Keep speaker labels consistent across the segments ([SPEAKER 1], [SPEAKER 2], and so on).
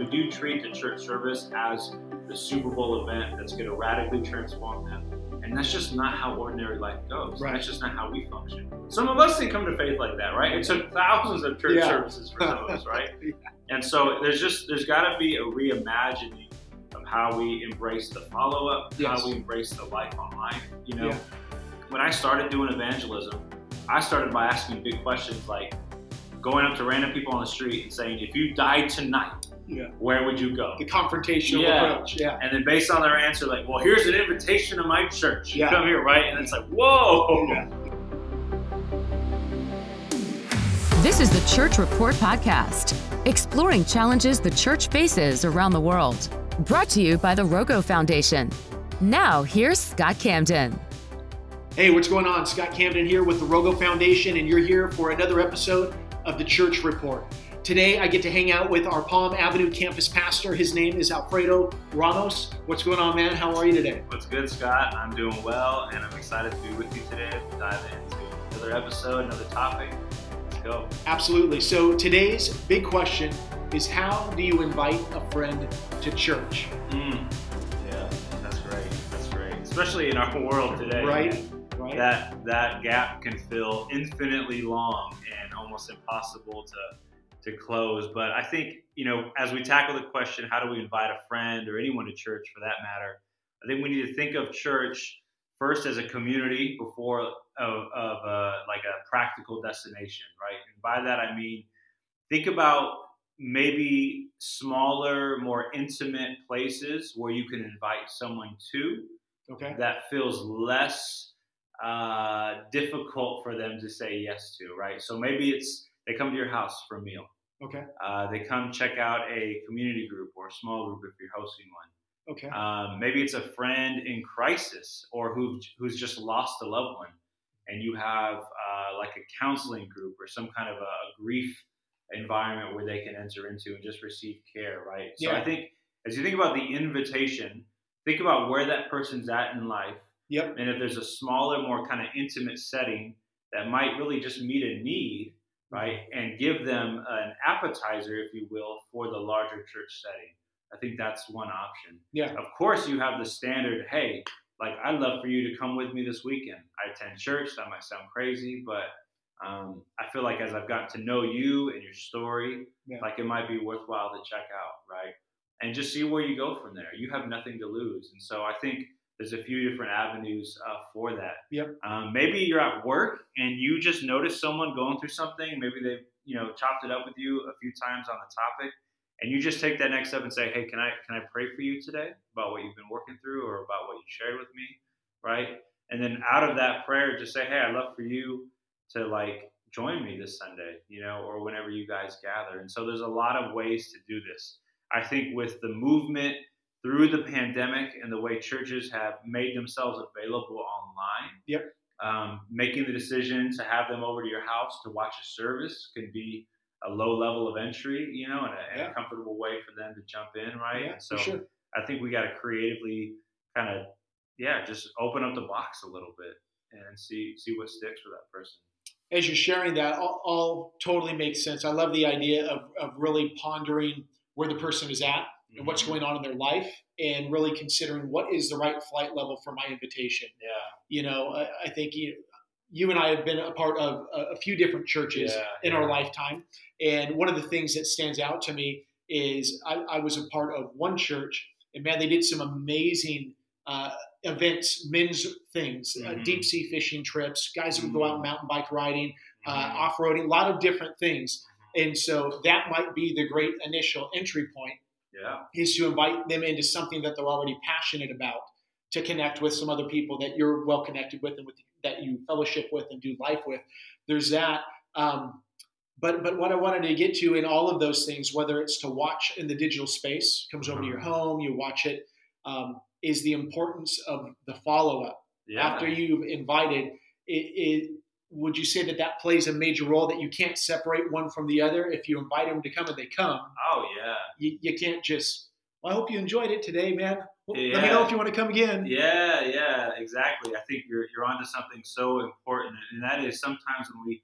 [SPEAKER 1] we do treat the church service as the Super Bowl event that's going to radically transform them. And that's just not how ordinary life goes.
[SPEAKER 2] Right.
[SPEAKER 1] That's just not how we function. Some of us didn't come to faith like that, right? It took thousands of church
[SPEAKER 2] Yeah.
[SPEAKER 1] services for some of us, right?
[SPEAKER 2] Yeah.
[SPEAKER 1] And so there's just there's got to be a reimagining of how we embrace the follow up,
[SPEAKER 2] Yes.
[SPEAKER 1] how we embrace the life on life. You know,
[SPEAKER 2] Yeah.
[SPEAKER 1] when I started doing evangelism, I started by asking big questions like going up to random people on the street and saying, "If you died tonight,
[SPEAKER 2] Yeah.
[SPEAKER 1] where would you go?"
[SPEAKER 2] The confrontational
[SPEAKER 1] Yeah.
[SPEAKER 2] approach. Yeah.
[SPEAKER 1] And then based on their answer, like, "Well, here's an invitation to my church. You
[SPEAKER 2] Yeah.
[SPEAKER 1] come here, right?" And it's like, "Whoa."
[SPEAKER 2] Yeah.
[SPEAKER 3] This is the Church Report Podcast, exploring challenges the church faces around the world. Brought to you by the Rogo Foundation. Now, here's Scott Camden.
[SPEAKER 2] Hey, what's going on? Scott Camden here with the Rogo Foundation, and you're here for another episode of the Church Report. Today, I get to hang out with our Palm Avenue campus pastor. His name is Alfredo Ramos. What's going on, man? How are you today?
[SPEAKER 1] What's good, Scott? I'm doing well, and I'm excited to be with you today to dive into another episode, another topic. Let's go.
[SPEAKER 2] Absolutely. So, today's big question is how do you invite a friend to church?
[SPEAKER 1] Mm. Yeah, that's great. That's great. Especially in our world today.
[SPEAKER 2] Right? Right?
[SPEAKER 1] That that gap can feel infinitely long and almost impossible to to close. But I think you know, as we tackle the question, how do we invite a friend or anyone to church for that matter? I think we need to think of church first as a community before of, of uh, like a practical destination, right? And by that I mean think about maybe smaller, more intimate places where you can invite someone to
[SPEAKER 2] okay.
[SPEAKER 1] that feels less uh, difficult for them to say yes to, right? So maybe it's they come to your house for a meal.
[SPEAKER 2] Okay.
[SPEAKER 1] Uh, they come check out a community group or a small group if you're hosting one.
[SPEAKER 2] Okay.
[SPEAKER 1] Um, maybe it's a friend in crisis or who, who's just lost a loved one, and you have uh, like a counseling group or some kind of a, grief environment where they can enter into and just receive care, right? So
[SPEAKER 2] Yeah.
[SPEAKER 1] I think as you think about the invitation, think about where that person's at in life,
[SPEAKER 2] Yep.
[SPEAKER 1] and if there's a smaller, more kind of intimate setting that might really just meet a need, right, and give them an appetizer, if you will, for the larger church setting. I think that's one option.
[SPEAKER 2] Yeah.
[SPEAKER 1] Of course, you have the standard, hey, like I'd love for you to come with me this weekend. I attend church. That might sound crazy, but um, I feel like as I've gotten to know you and your story,
[SPEAKER 2] Yeah.
[SPEAKER 1] like it might be worthwhile to check out, right? And just see where you go from there. You have nothing to lose, and so I think there's a few different avenues uh, for that.
[SPEAKER 2] Yep.
[SPEAKER 1] Um, maybe you're at work and you just notice someone going through something. Maybe they've you know chopped it up with you a few times on the topic, and you just take that next step and say, "Hey, can I can I pray for you today about what you've been working through or about what you shared with me?" Right? And then out of that prayer, just say, "Hey, I'd love for you to like join me this Sunday, you know, or whenever you guys gather." And so there's a lot of ways to do this. I think with the movement through the pandemic and the way churches have made themselves available online.
[SPEAKER 2] Yep.
[SPEAKER 1] Um, making the decision to have them over to your house to watch a service can be a low level of entry, you know, and a, and
[SPEAKER 2] Yeah.
[SPEAKER 1] a comfortable way for them to jump in, right?
[SPEAKER 2] Yeah,
[SPEAKER 1] so
[SPEAKER 2] sure.
[SPEAKER 1] I think we got to creatively kind of, yeah, just open up the box a little bit and see see what sticks for that person.
[SPEAKER 2] as you're sharing that, all, all totally makes sense. I love the idea of, of really pondering where the person is at and what's
[SPEAKER 1] Mhm.
[SPEAKER 2] going on in their life and really considering what is the right flight level for my invitation.
[SPEAKER 1] Yeah.
[SPEAKER 2] You know, I, I think you, you and I have been a part of a, few different churches
[SPEAKER 1] Yeah,
[SPEAKER 2] in
[SPEAKER 1] yeah.
[SPEAKER 2] our lifetime. And one of the things that stands out to me is I, I was a part of one church, and man, they did some amazing uh, events, men's things, uh,
[SPEAKER 1] Mhm.
[SPEAKER 2] deep sea fishing trips, guys that would go out
[SPEAKER 1] Mhm.
[SPEAKER 2] mountain bike riding, uh,
[SPEAKER 1] Mhm.
[SPEAKER 2] off roading, a lot of different things. And so that might be the great initial entry point
[SPEAKER 1] yeah.
[SPEAKER 2] is to invite them into something that they're already passionate about to connect with some other people that you're well connected with and with that you fellowship with and do life with. There's that. Um, but but what I wanted to get to in all of those things, whether it's to watch in the digital space, comes over to your home, you watch it, um, is the importance of the follow up
[SPEAKER 1] Yeah.
[SPEAKER 2] after you've invited. It, it, would you say that that plays a major role that you can't separate one from the other? If you invite them to come and they come,
[SPEAKER 1] oh yeah.
[SPEAKER 2] you, you can't just well, I hope you enjoyed it today, man. Well, Let me know if you want to come again.
[SPEAKER 1] Yeah, yeah, exactly. I think you're you're onto something so important, and that is sometimes when we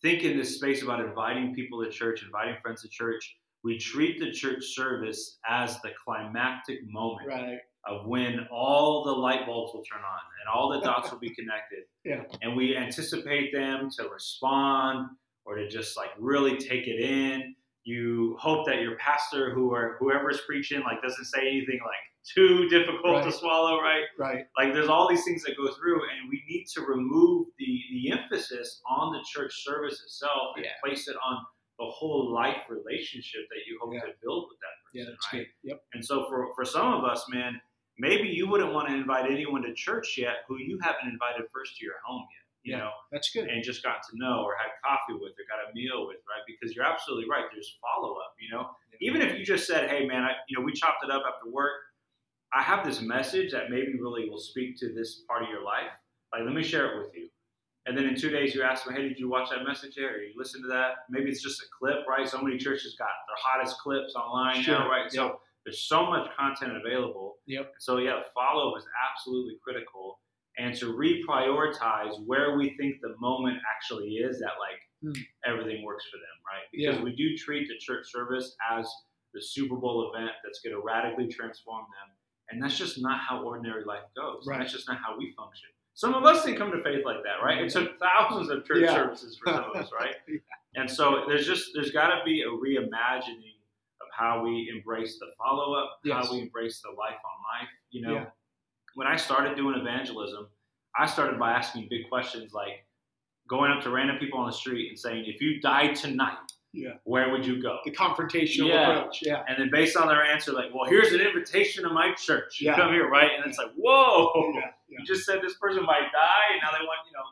[SPEAKER 1] think in this space about inviting people to church, inviting friends to church, we treat the church service as the climactic moment
[SPEAKER 2] Right.
[SPEAKER 1] Of when all the light bulbs will turn on and all the dots will be connected.
[SPEAKER 2] Yeah.
[SPEAKER 1] And we anticipate them to respond or to just like really take it in. You hope that your pastor who or whoever's preaching like doesn't say anything like too difficult to swallow, right?
[SPEAKER 2] Right.
[SPEAKER 1] Like there's all these things that go through and we need to remove the the emphasis on the church service itself and
[SPEAKER 2] Yeah.
[SPEAKER 1] place it on the whole life relationship that you hope
[SPEAKER 2] Yeah.
[SPEAKER 1] to build with that
[SPEAKER 2] Yeah,
[SPEAKER 1] person,
[SPEAKER 2] that's
[SPEAKER 1] right?
[SPEAKER 2] good. Yep.
[SPEAKER 1] And so for, for some of us, man, maybe you wouldn't want to invite anyone to church yet who you haven't invited first to your home yet, you
[SPEAKER 2] Yeah.
[SPEAKER 1] know,
[SPEAKER 2] That's good.
[SPEAKER 1] and just got to know or had coffee with or got a meal with, right? Because you're absolutely right. There's follow up, you know. Even if you just said, hey, man, I, you know, we chopped it up after work. I have this message that maybe really will speak to this part of your life. Like, let me share it with you. And then in two days, you ask me, hey, did you watch that message yet? Or you listen to that? Maybe it's just a clip, right? So many churches got their hottest clips online
[SPEAKER 2] Sure.
[SPEAKER 1] now, right? So there's so much content available.
[SPEAKER 2] Yep.
[SPEAKER 1] So yeah, follow is absolutely critical, and to reprioritize where we think the moment actually is that like
[SPEAKER 2] Hmm.
[SPEAKER 1] everything works for them, right? Because
[SPEAKER 2] Yeah.
[SPEAKER 1] we do treat the church service as the Super Bowl event that's going to radically transform them, and that's just not how ordinary life goes.
[SPEAKER 2] Right.
[SPEAKER 1] That's just not how we function. Some of us didn't come to faith like that, right? It took thousands of church
[SPEAKER 2] Yeah.
[SPEAKER 1] services for some of us, right?
[SPEAKER 2] Yeah.
[SPEAKER 1] And so there's just there's got to be a reimagining how we embrace the follow up,
[SPEAKER 2] Yes.
[SPEAKER 1] how we embrace the life on life. You know,
[SPEAKER 2] Yeah.
[SPEAKER 1] when I started doing evangelism, I started by asking big questions like going up to random people on the street and saying, "If you died tonight,
[SPEAKER 2] Yeah.
[SPEAKER 1] where would you go?"
[SPEAKER 2] The confrontational
[SPEAKER 1] Yeah.
[SPEAKER 2] approach. Yeah.
[SPEAKER 1] And then based on their answer, like, "Well, here's an invitation to my church. You
[SPEAKER 2] Yeah.
[SPEAKER 1] come here, right?" And it's like, "Whoa." You just said this person might die, and now they want, you know,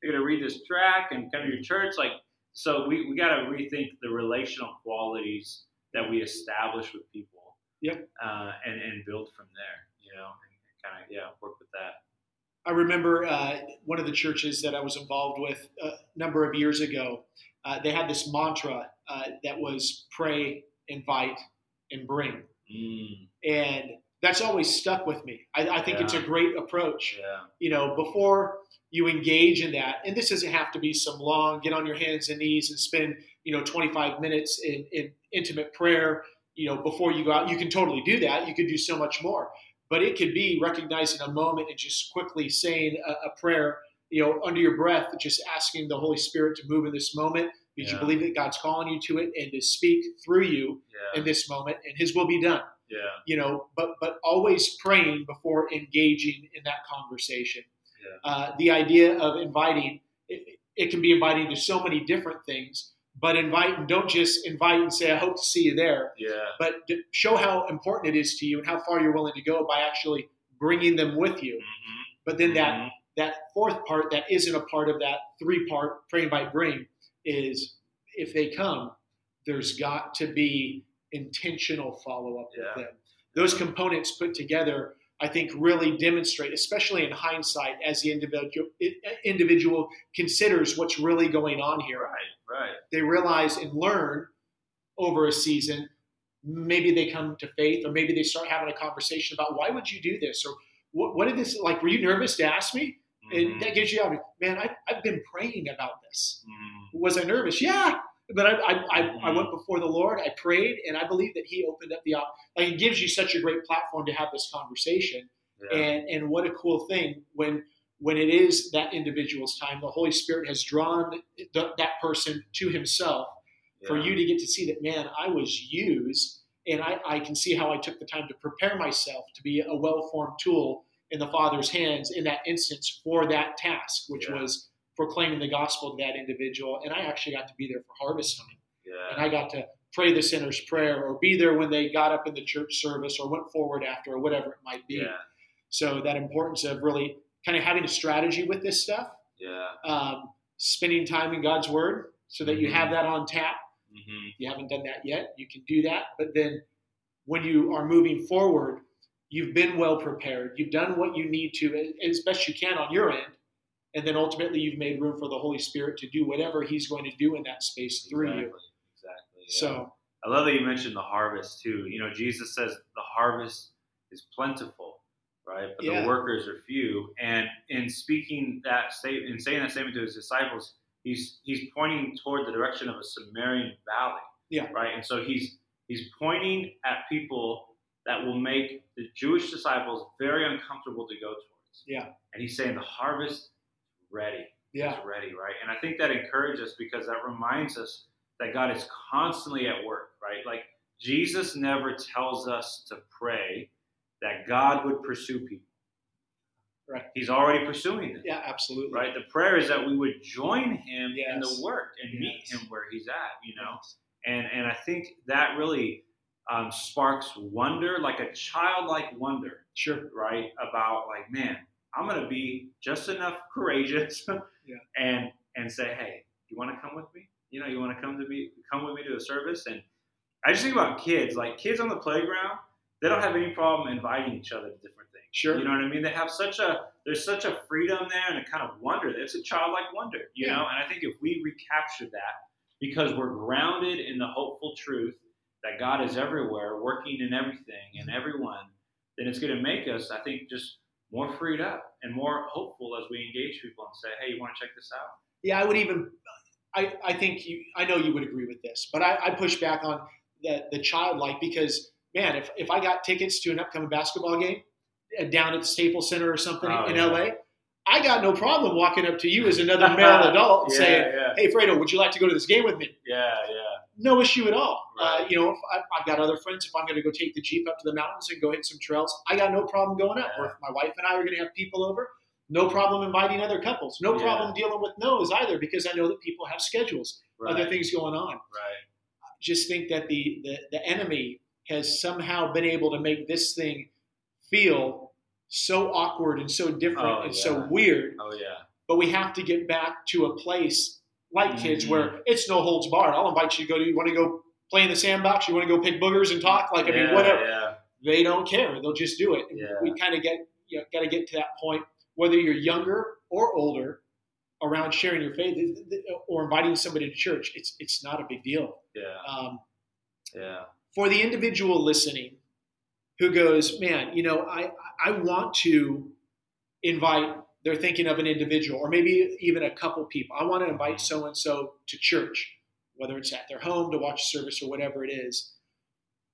[SPEAKER 1] they're going to read this track and come to your church. Like, so we, we got to rethink the relational qualities that we establish with people.
[SPEAKER 2] Yep.
[SPEAKER 1] Uh, and, and build from there, you know, and kind of, yeah, work with that.
[SPEAKER 2] I remember uh, one of the churches that I was involved with a number of years ago. Uh, they had this mantra uh, that was pray, invite, and bring.
[SPEAKER 1] Mm,
[SPEAKER 2] And that's always stuck with me. I, I think it's a great approach.
[SPEAKER 1] yeah.
[SPEAKER 2] You know, before you engage in that, and this doesn't have to be some long, get on your hands and knees and spend, you know, 25 minutes in, in intimate prayer, you know, before you go out. You can totally do that. You could do so much more. But it could be recognizing a moment and just quickly saying a, a prayer, you know, under your breath, just asking the Holy Spirit to move in this moment because you believe that God's calling you to it and to speak through you
[SPEAKER 1] Yeah.
[SPEAKER 2] in this moment and His will be done
[SPEAKER 1] Yeah.
[SPEAKER 2] you know, but but always praying before engaging in that conversation.
[SPEAKER 1] Yeah.
[SPEAKER 2] Uh, the idea of inviting it, it can be inviting to so many different things, but invite and don't just invite and say I hope to see you there,
[SPEAKER 1] Yeah.
[SPEAKER 2] but show how important it is to you and how far you're willing to go by actually bringing them with you.
[SPEAKER 1] Mhm.
[SPEAKER 2] But then that
[SPEAKER 1] Mhm.
[SPEAKER 2] that fourth part that isn't a part of that three part pray invite bring is if they come, there's got to be intentional follow up
[SPEAKER 1] Yeah.
[SPEAKER 2] with them. Those components put together, I think, really demonstrate, especially in hindsight, as the individual individual considers what's really going on here.
[SPEAKER 1] Right. Right.
[SPEAKER 2] They realize and learn over a season. Maybe they come to faith, or maybe they start having a conversation about why would you do this, or what, what did this like? Were you nervous to ask me?
[SPEAKER 1] Mhm.
[SPEAKER 2] And that gives you, out man, I, I've been praying about this.
[SPEAKER 1] Mhm.
[SPEAKER 2] Was I nervous? Yeah. But I, I, I, I went before the Lord, I prayed, and I believe that He opened up the op- like it gives you such a great platform to have this conversation.
[SPEAKER 1] Yeah.
[SPEAKER 2] And and what a cool thing when when it is that individual's time, the Holy Spirit has drawn th- that person to Himself for you to get to see that man, I was used, and I, I can see how I took the time to prepare myself to be a well-formed tool in the Father's hands in that instance for that task, which
[SPEAKER 1] Yeah.
[SPEAKER 2] was proclaiming the gospel to that individual. And I actually got to be there for harvest time, and I got to pray the sinner's prayer or be there when they got up in the church service or went forward after or whatever it might be.
[SPEAKER 1] Yeah.
[SPEAKER 2] So that importance of really kind of having a strategy with this stuff,
[SPEAKER 1] Yeah.
[SPEAKER 2] um, spending time in God's Word so that you
[SPEAKER 1] Mhm.
[SPEAKER 2] have that on tap
[SPEAKER 1] Mhm.
[SPEAKER 2] if you haven't done that yet, you can do that. But then when you are moving forward, you've been well prepared. You've done what you need to as best you can on your end. And then ultimately, you've made room for the Holy Spirit to do whatever He's going to do in that space through
[SPEAKER 1] exactly.
[SPEAKER 2] you.
[SPEAKER 1] Exactly. yeah.
[SPEAKER 2] So,
[SPEAKER 1] I love that you mentioned the harvest too. You know, Jesus says the harvest is plentiful, right? But
[SPEAKER 2] Yeah.
[SPEAKER 1] the workers are few. And in speaking that state, in saying that statement to his disciples, he's he's pointing toward the direction of a Samarian valley.
[SPEAKER 2] Yeah.
[SPEAKER 1] Right. And so he's He's pointing at people that will make the Jewish disciples very uncomfortable to go towards.
[SPEAKER 2] Yeah.
[SPEAKER 1] And he's saying the harvest ready.
[SPEAKER 2] Yeah.
[SPEAKER 1] It's ready, right? And I think that encourages us because that reminds us that God is constantly at work, right? Like Jesus never tells us to pray that God would pursue people.
[SPEAKER 2] Right.
[SPEAKER 1] He's already pursuing them.
[SPEAKER 2] Yeah, absolutely.
[SPEAKER 1] Right. The prayer is that we would join him in the work and meet him where he's at. You know,
[SPEAKER 2] Yes.
[SPEAKER 1] and and I think that really um, sparks wonder, like a childlike wonder,
[SPEAKER 2] Sure.
[SPEAKER 1] right? About like, man, I'm gonna be just enough courageous,
[SPEAKER 2] Yeah.
[SPEAKER 1] and and say, hey, you want to come with me? You know, you want to come to me, come with me to a service, and I just think about kids, like kids on the playground, they don't have any problem inviting each other to different things.
[SPEAKER 2] Sure.
[SPEAKER 1] You know what I mean? They have such a there's such a freedom there and a kind of wonder. It's a childlike wonder, you
[SPEAKER 2] Yeah.
[SPEAKER 1] know. And I think if we recapture that, because we're grounded in the hopeful truth that God is everywhere, working in everything and everyone, then it's going to make us, I think, just more freed up and more hopeful as we engage people and say, "Hey, you want to check this out?"
[SPEAKER 2] Yeah, I would even. I, I think you. I know you would agree with this, but I, I push back on the the childlike because man, if if I got tickets to an upcoming basketball game uh, down at the Staples Center or something
[SPEAKER 1] Oh,
[SPEAKER 2] in
[SPEAKER 1] yeah.
[SPEAKER 2] LA, I got no problem walking up to you as another male adult and
[SPEAKER 1] yeah,
[SPEAKER 2] saying,
[SPEAKER 1] yeah,
[SPEAKER 2] "Hey, Fredo, would you like to go to this game with me?"
[SPEAKER 1] yeah, yeah,
[SPEAKER 2] No issue at all. Uh, you know, if I, I've got other friends. If I'm going to go take the jeep up to the mountains and go hit some trails, I got no problem going up. Or if my wife and I are going to have people over, no problem inviting other couples. No
[SPEAKER 1] Yeah.
[SPEAKER 2] problem dealing with no's either because I know that people have schedules,
[SPEAKER 1] right,
[SPEAKER 2] other things going on.
[SPEAKER 1] right,
[SPEAKER 2] Just think that the, the the enemy has somehow been able to make this thing feel so awkward and so different
[SPEAKER 1] Oh,
[SPEAKER 2] and
[SPEAKER 1] yeah.
[SPEAKER 2] so weird.
[SPEAKER 1] oh yeah,
[SPEAKER 2] But we have to get back to a place like kids where it's no holds barred. I'll invite you to go to. You want to go play in the sandbox? You want to go pick boogers and talk? Like I
[SPEAKER 1] yeah,
[SPEAKER 2] mean, whatever.
[SPEAKER 1] yeah,
[SPEAKER 2] They don't care. They'll just do it.
[SPEAKER 1] Yeah.
[SPEAKER 2] We kind of get you know, got to get to that point, whether you're younger or older, around sharing your faith th- th- or inviting somebody to church. It's it's not a big deal.
[SPEAKER 1] yeah,
[SPEAKER 2] Um,
[SPEAKER 1] yeah,
[SPEAKER 2] for the individual listening who goes, man, you know, I I want to invite. They're thinking of an individual, or maybe even a couple people. I want to invite so and so to church, whether it's at their home to watch a service or whatever it is.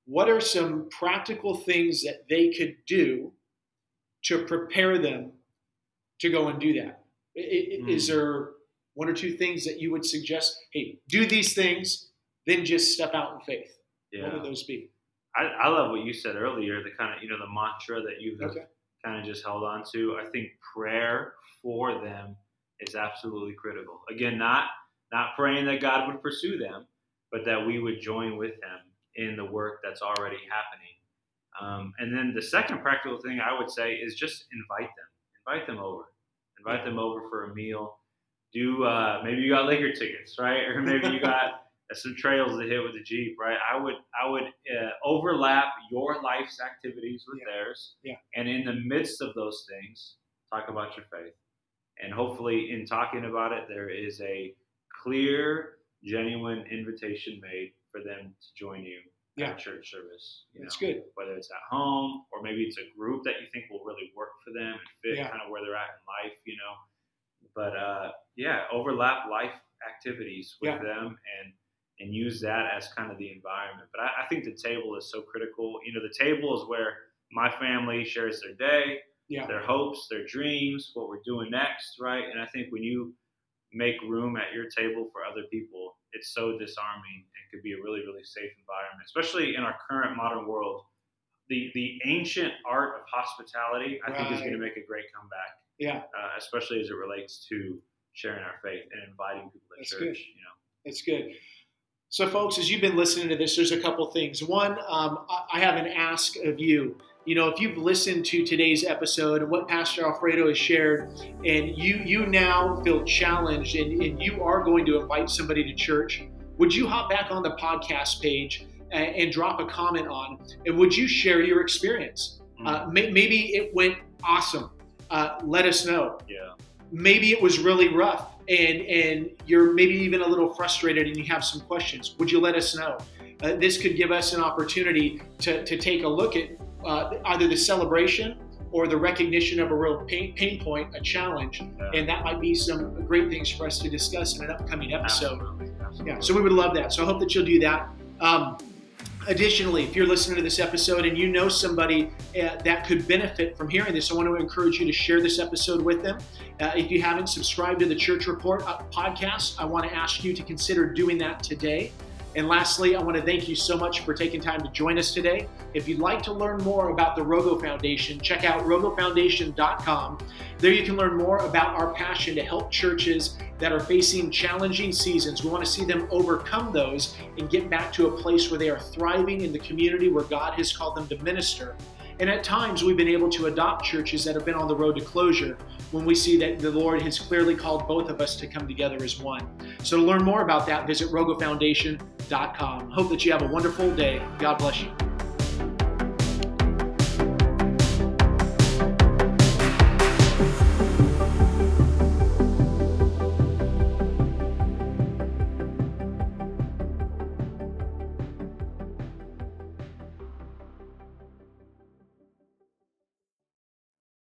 [SPEAKER 2] What are some practical things that they could do to prepare them to go and do that? I- Is
[SPEAKER 1] Hmm.
[SPEAKER 2] there one or two things that you would suggest? Hey, do these things, then just step out in faith.
[SPEAKER 1] yeah.
[SPEAKER 2] What would those be?
[SPEAKER 1] I, I love what you said earlier, the kind of you know the mantra that you have
[SPEAKER 2] Okay.
[SPEAKER 1] Kind of just held on to. I think prayer for them is absolutely critical. Again, not not praying that God would pursue them, but that we would join with Him in the work that's already happening. Um, and then the second practical thing I would say is just invite them. Invite them over. Invite them over for a meal. Do uh, maybe you got Laker tickets, right? Or maybe you got some trails to hit with the Jeep, right? I would I would uh, overlap your life's activities with
[SPEAKER 2] Yeah.
[SPEAKER 1] theirs,
[SPEAKER 2] Yeah.
[SPEAKER 1] and in the midst of those things, talk about your faith, and hopefully, in talking about it, there is a clear, genuine invitation made for them to join you
[SPEAKER 2] Yeah.
[SPEAKER 1] at church service. You
[SPEAKER 2] That's
[SPEAKER 1] know,
[SPEAKER 2] good.
[SPEAKER 1] Whether it's at home or maybe it's a group that you think will really work for them and fit
[SPEAKER 2] Yeah.
[SPEAKER 1] kind of where they're at in life, you know. But uh, yeah, overlap life activities with them and and use that as kind of the environment. But I, I think the table is so critical. You know, the table is where my family shares their day,
[SPEAKER 2] Yeah.
[SPEAKER 1] their hopes, their dreams, what we're doing next, right? And I think when you make room at your table for other people, it's so disarming and could be a really, really safe environment, especially in our current modern world. The the ancient art of hospitality, I think, is going to make a great comeback,
[SPEAKER 2] Yeah,
[SPEAKER 1] uh, especially as it relates to sharing our faith and inviting people to
[SPEAKER 2] That's
[SPEAKER 1] church.
[SPEAKER 2] good.
[SPEAKER 1] You know,
[SPEAKER 2] that's good. So, folks, as you've been listening to this, there's a couple things. One, um, I have an ask of you. You know, if you've listened to today's episode and what Pastor Alfredo has shared, and you you now feel challenged and, and you are going to invite somebody to church, would you hop back on the podcast page and, and drop a comment on, and would you share your experience? Uh, may, maybe it went awesome. Uh, let us know.
[SPEAKER 1] yeah,
[SPEAKER 2] maybe it was really rough and and you're maybe even a little frustrated and you have some questions would you let us know uh, this could give us an opportunity to, to take a look at uh, either the celebration or the recognition of a real pain, pain point a challenge
[SPEAKER 1] yeah.
[SPEAKER 2] and that might be some great things for us to discuss in an upcoming episode
[SPEAKER 1] Absolutely, absolutely.
[SPEAKER 2] yeah, so we would love that. So I hope that you'll do that. Um, Additionally, if you're listening to this episode and you know somebody uh, that could benefit from hearing this, I want to encourage you to share this episode with them. Uh, if you haven't subscribed to the Church Report uh, podcast, I want to ask you to consider doing that today. And lastly, I want to thank you so much for taking time to join us today. If you'd like to learn more about the Rogo Foundation, check out rogofoundation.com. There you can learn more about our passion to help churches that are facing challenging seasons. We want to see them overcome those and get back to a place where they are thriving in the community where God has called them to minister. And at times, we've been able to adopt churches that have been on the road to closure when we see that the Lord has clearly called both of us to come together as one. So, to learn more about that, visit rogofoundation.com. Hope that you have a wonderful day. God bless you.